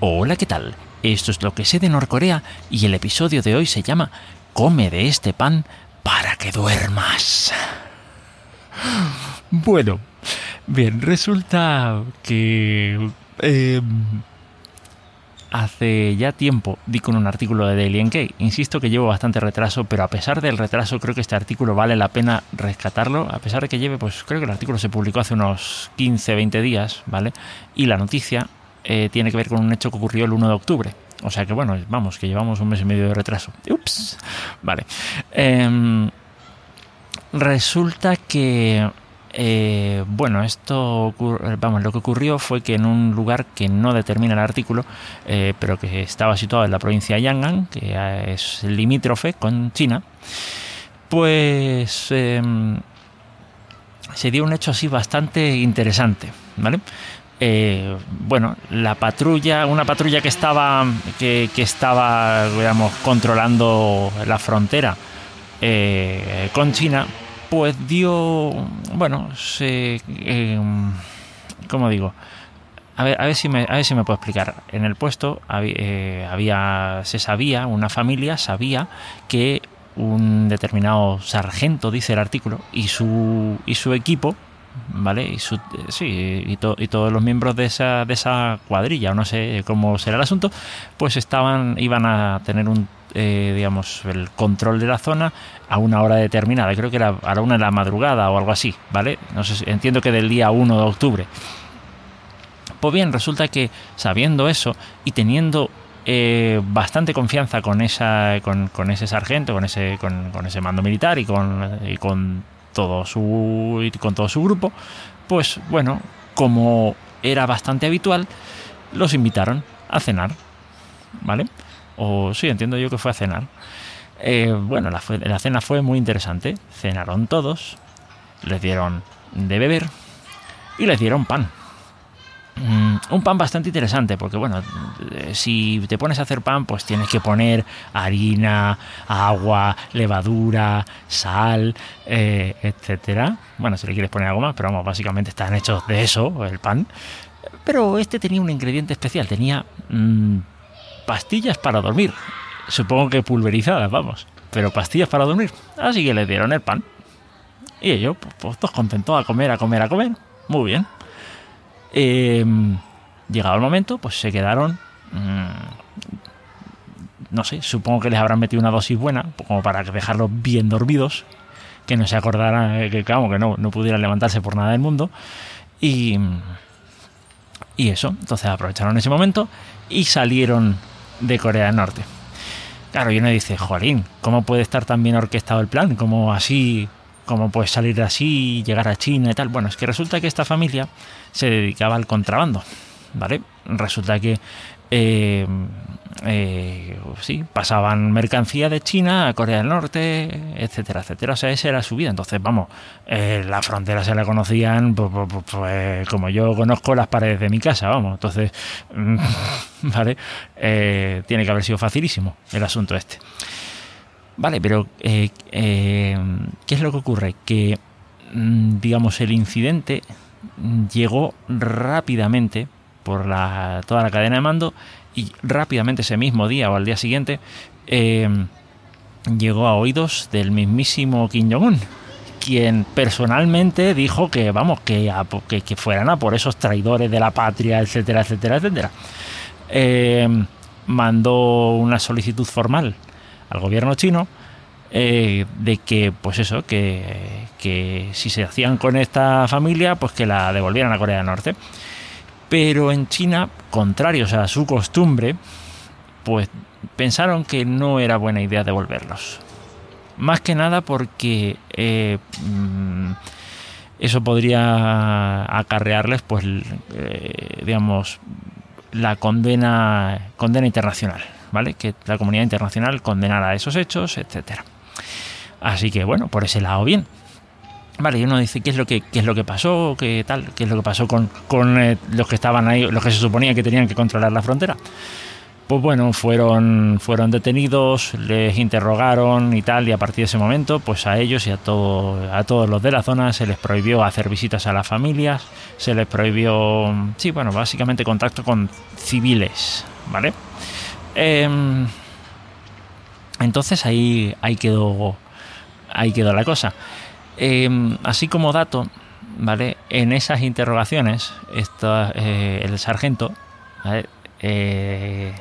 Hola, ¿qué tal? Esto es lo que sé de Norcorea y el episodio de hoy se llama Come de este pan para que duermas. Bueno, bien, resulta que eh, hace ya tiempo di con un artículo de Daily NK. Insisto que llevo bastante retraso, pero a pesar del retraso creo que este artículo vale la pena rescatarlo. A pesar de que lleve, pues creo que el artículo se publicó hace unos 15, 20 días, ¿vale? Y la noticia eh, tiene que ver con un hecho que ocurrió el 1 de octubre. O sea que bueno, vamos, que llevamos un mes y medio de retraso. Ups. Vale. Em, resulta que eh, bueno, esto, vamos, lo que ocurrió fue que en un lugar que no determina el artículo, eh, pero que estaba situado en la provincia de Yangon, que es limítrofe con China, pues em, se dio un hecho así bastante interesante, ¿vale? Eh, bueno, la patrulla, una patrulla que estaba, que, estaba, controlando la frontera con China, pues dio, bueno, se, eh, ¿cómo digo? A ver, a ver, si me, a ver si me puedo explicar. En el puesto eh, había, se sabía, una familia sabía que un determinado sargento, dice el artículo, y su, y su equipo, ¿vale? Y, su, sí, y, todos los miembros de esa, de esa cuadrilla, no sé cómo será el asunto, pues estaban, iban a tener un eh, digamos, el control de la zona a una hora determinada. Creo que era a la una de la madrugada o algo así, ¿vale? No sé, entiendo que del día 1 de octubre. Pues bien, resulta que sabiendo eso y teniendo eh, bastante confianza con esa con, ese sargento, con ese con, ese mando militar y con, y con todo con todo su grupo, pues bueno, como era bastante habitual, los invitaron a cenar, ¿vale? O sí, entiendo yo que fue a cenar. Eh, bueno, la, la cena fue muy interesante. Cenaron todos, les dieron de beber y les dieron pan. Mm, un pan bastante interesante porque bueno, eh, si te pones a hacer pan pues tienes que poner harina, agua, levadura, sal, eh, etcétera. Bueno, si le quieres poner algo más, pero vamos, básicamente están hechos de eso, el pan. Pero este tenía un ingrediente especial, tenía mm, pastillas para dormir. Supongo que pulverizadas, vamos. Pero pastillas para dormir. Así que le dieron el pan. Y ellos, pues, pues todos contentos a comer, a comer, a comer. Muy bien. Em, llegado el momento, pues se quedaron. Mm, no sé, supongo que les habrán metido una dosis buena, como para dejarlos bien dormidos. Que no se acordaran, eh, que, que no, no pudieran levantarse por nada del mundo. Y. Y eso, entonces aprovecharon ese momento y salieron de Corea del Norte. Claro, y uno dice, Joaquín, ¿cómo puede estar tan bien orquestado el plan? ¿Cómo así, cómo puede salir de así, llegar a China y tal? Bueno, es que resulta que esta familia se dedicaba al contrabando, ¿vale? Resulta que eh, eh, sí, pasaban mercancía de China a Corea del Norte, etcétera, etcétera. O sea, esa era su vida. Entonces, vamos, eh, las fronteras se la conocían pues, como yo conozco las paredes de mi casa, vamos. Entonces, ¿vale? Eh, tiene que haber sido facilísimo el asunto este. Vale, pero ¿qué es lo que ocurre? Que, mm, digamos, el incidente llegó rápidamente por la, toda la cadena de mando y rápidamente ese mismo día o al día siguiente eh, llegó a oídos del mismísimo Kim Jong-un, quien personalmente dijo que, vamos, que, que, fueran a por esos traidores de la patria, etcétera, etcétera, etcétera. Eh, mandó una solicitud formal al gobierno chino eh, de que, pues eso, que, que si se hacían con esta familia, pues que la devolvieran a Corea del Norte. Pero en China, contrarios a su costumbre, pues pensaron que no era buena idea devolverlos. Más que nada porque eh, mm, eso podría acarrearles, pues, eh, digamos, la condena, condena internacional, ¿vale? Que la comunidad internacional condenara esos hechos, etcétera. Así que bueno, por ese lado bien. Vale, y uno dice qué es lo que qué es lo que pasó, qué tal, qué es lo que pasó con, con eh, los que estaban ahí, los que se suponía que tenían que controlar la frontera. pues bueno, fueron, fueron detenidos, les interrogaron y tal, y a partir de ese momento, pues a ellos y a, todo, a todos los de la zona se les prohibió hacer visitas a las familias, se les prohibió, sí, bueno, básicamente contacto con civiles, ¿vale? Em, entonces ahí, ahí, quedó, ahí quedó la cosa. Em, así como dato, ¿vale? En esas interrogaciones, eh, el sargento, eh,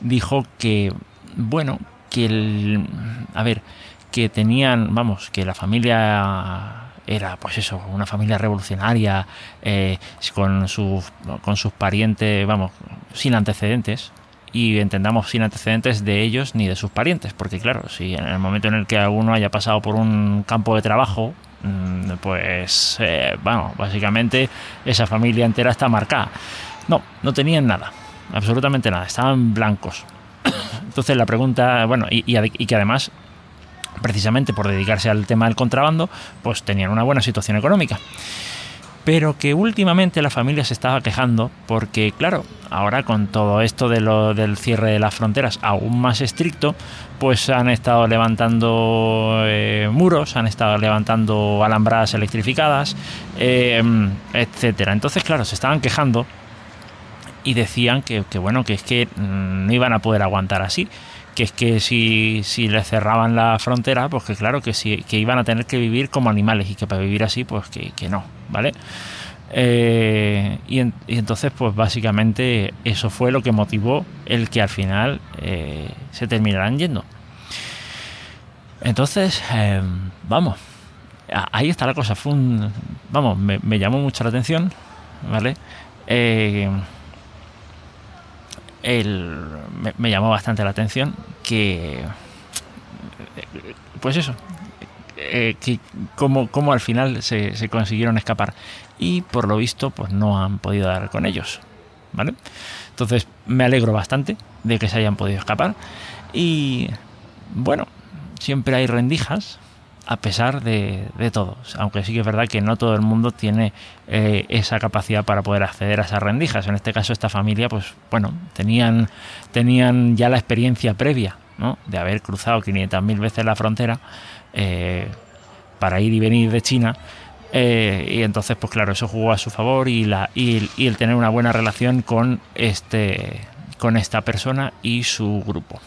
dijo que, bueno, que el, a ver, que tenían, vamos, que la familia era pues eso, una familia revolucionaria eh, con, sus, con sus parientes, vamos, sin antecedentes, y entendamos sin antecedentes de ellos ni de sus parientes, porque claro, si en el momento en el que alguno haya pasado por un campo de trabajo, mm, pues, eh, bueno, básicamente esa familia entera está marcada. No, no tenían nada absolutamente nada, estaban blancos. Entonces la pregunta, bueno, y, que además, precisamente por dedicarse al tema del contrabando, pues tenían una buena situación económica. Pero que últimamente la familia se estaba quejando porque, claro, ahora con todo esto de lo, del cierre de las fronteras aún más estricto, pues han estado levantando eh, muros, han estado levantando alambradas electrificadas, eh, etcétera. Entonces, claro, se estaban quejando y decían que, bueno, que es que mm, no iban a poder aguantar así, que es que si, si les cerraban la frontera, pues que claro, que, sí, que iban a tener que vivir como animales y que para vivir así, pues que, no, ¿vale? Eh, y, entonces, pues básicamente eso fue lo que motivó el que al final eh, se terminaran yendo. Entonces, em, vamos, ahí está la cosa. Fue un, vamos, me, me llamó mucho la atención, ¿vale? Eh, el, me, llamó bastante la atención que, pues eso, eh, que como, como, al final se, se, consiguieron escapar y por lo visto pues no han podido dar con ellos, ¿vale? Entonces me alegro bastante de que se hayan podido escapar y bueno, siempre hay rendijas a pesar de, de todo. Aunque sí que es verdad que no todo el mundo tiene eh, esa capacidad para poder acceder a esas rendijas. En este caso, esta familia, pues bueno, tenían, tenían ya la experiencia previa ¿no? de haber cruzado 500.000 veces la frontera eh, para ir y venir de China. Eh, y entonces, pues claro, eso jugó a su favor y, la, y, el tener una buena relación con, este, con esta persona y su grupo.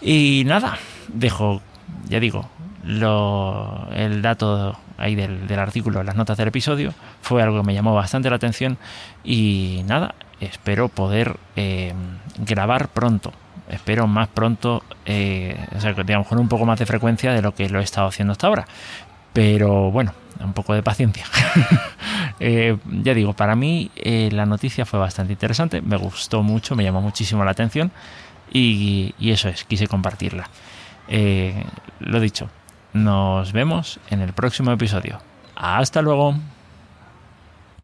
Y nada, dejo, ya digo, lo, el dato ahí del, del, artículo, las notas del episodio, fue algo que me llamó bastante la atención y nada, espero poder eh, grabar pronto. Espero más pronto, eh, o sea, digamos, con un poco más de frecuencia de lo que lo he estado haciendo hasta ahora. Pero bueno, un poco de paciencia. eh, ya digo, para mí la noticia fue bastante interesante, me gustó mucho, me llamó muchísimo la atención y eso es, quise compartirla. lo dicho, nos vemos en el próximo episodio. Hasta luego.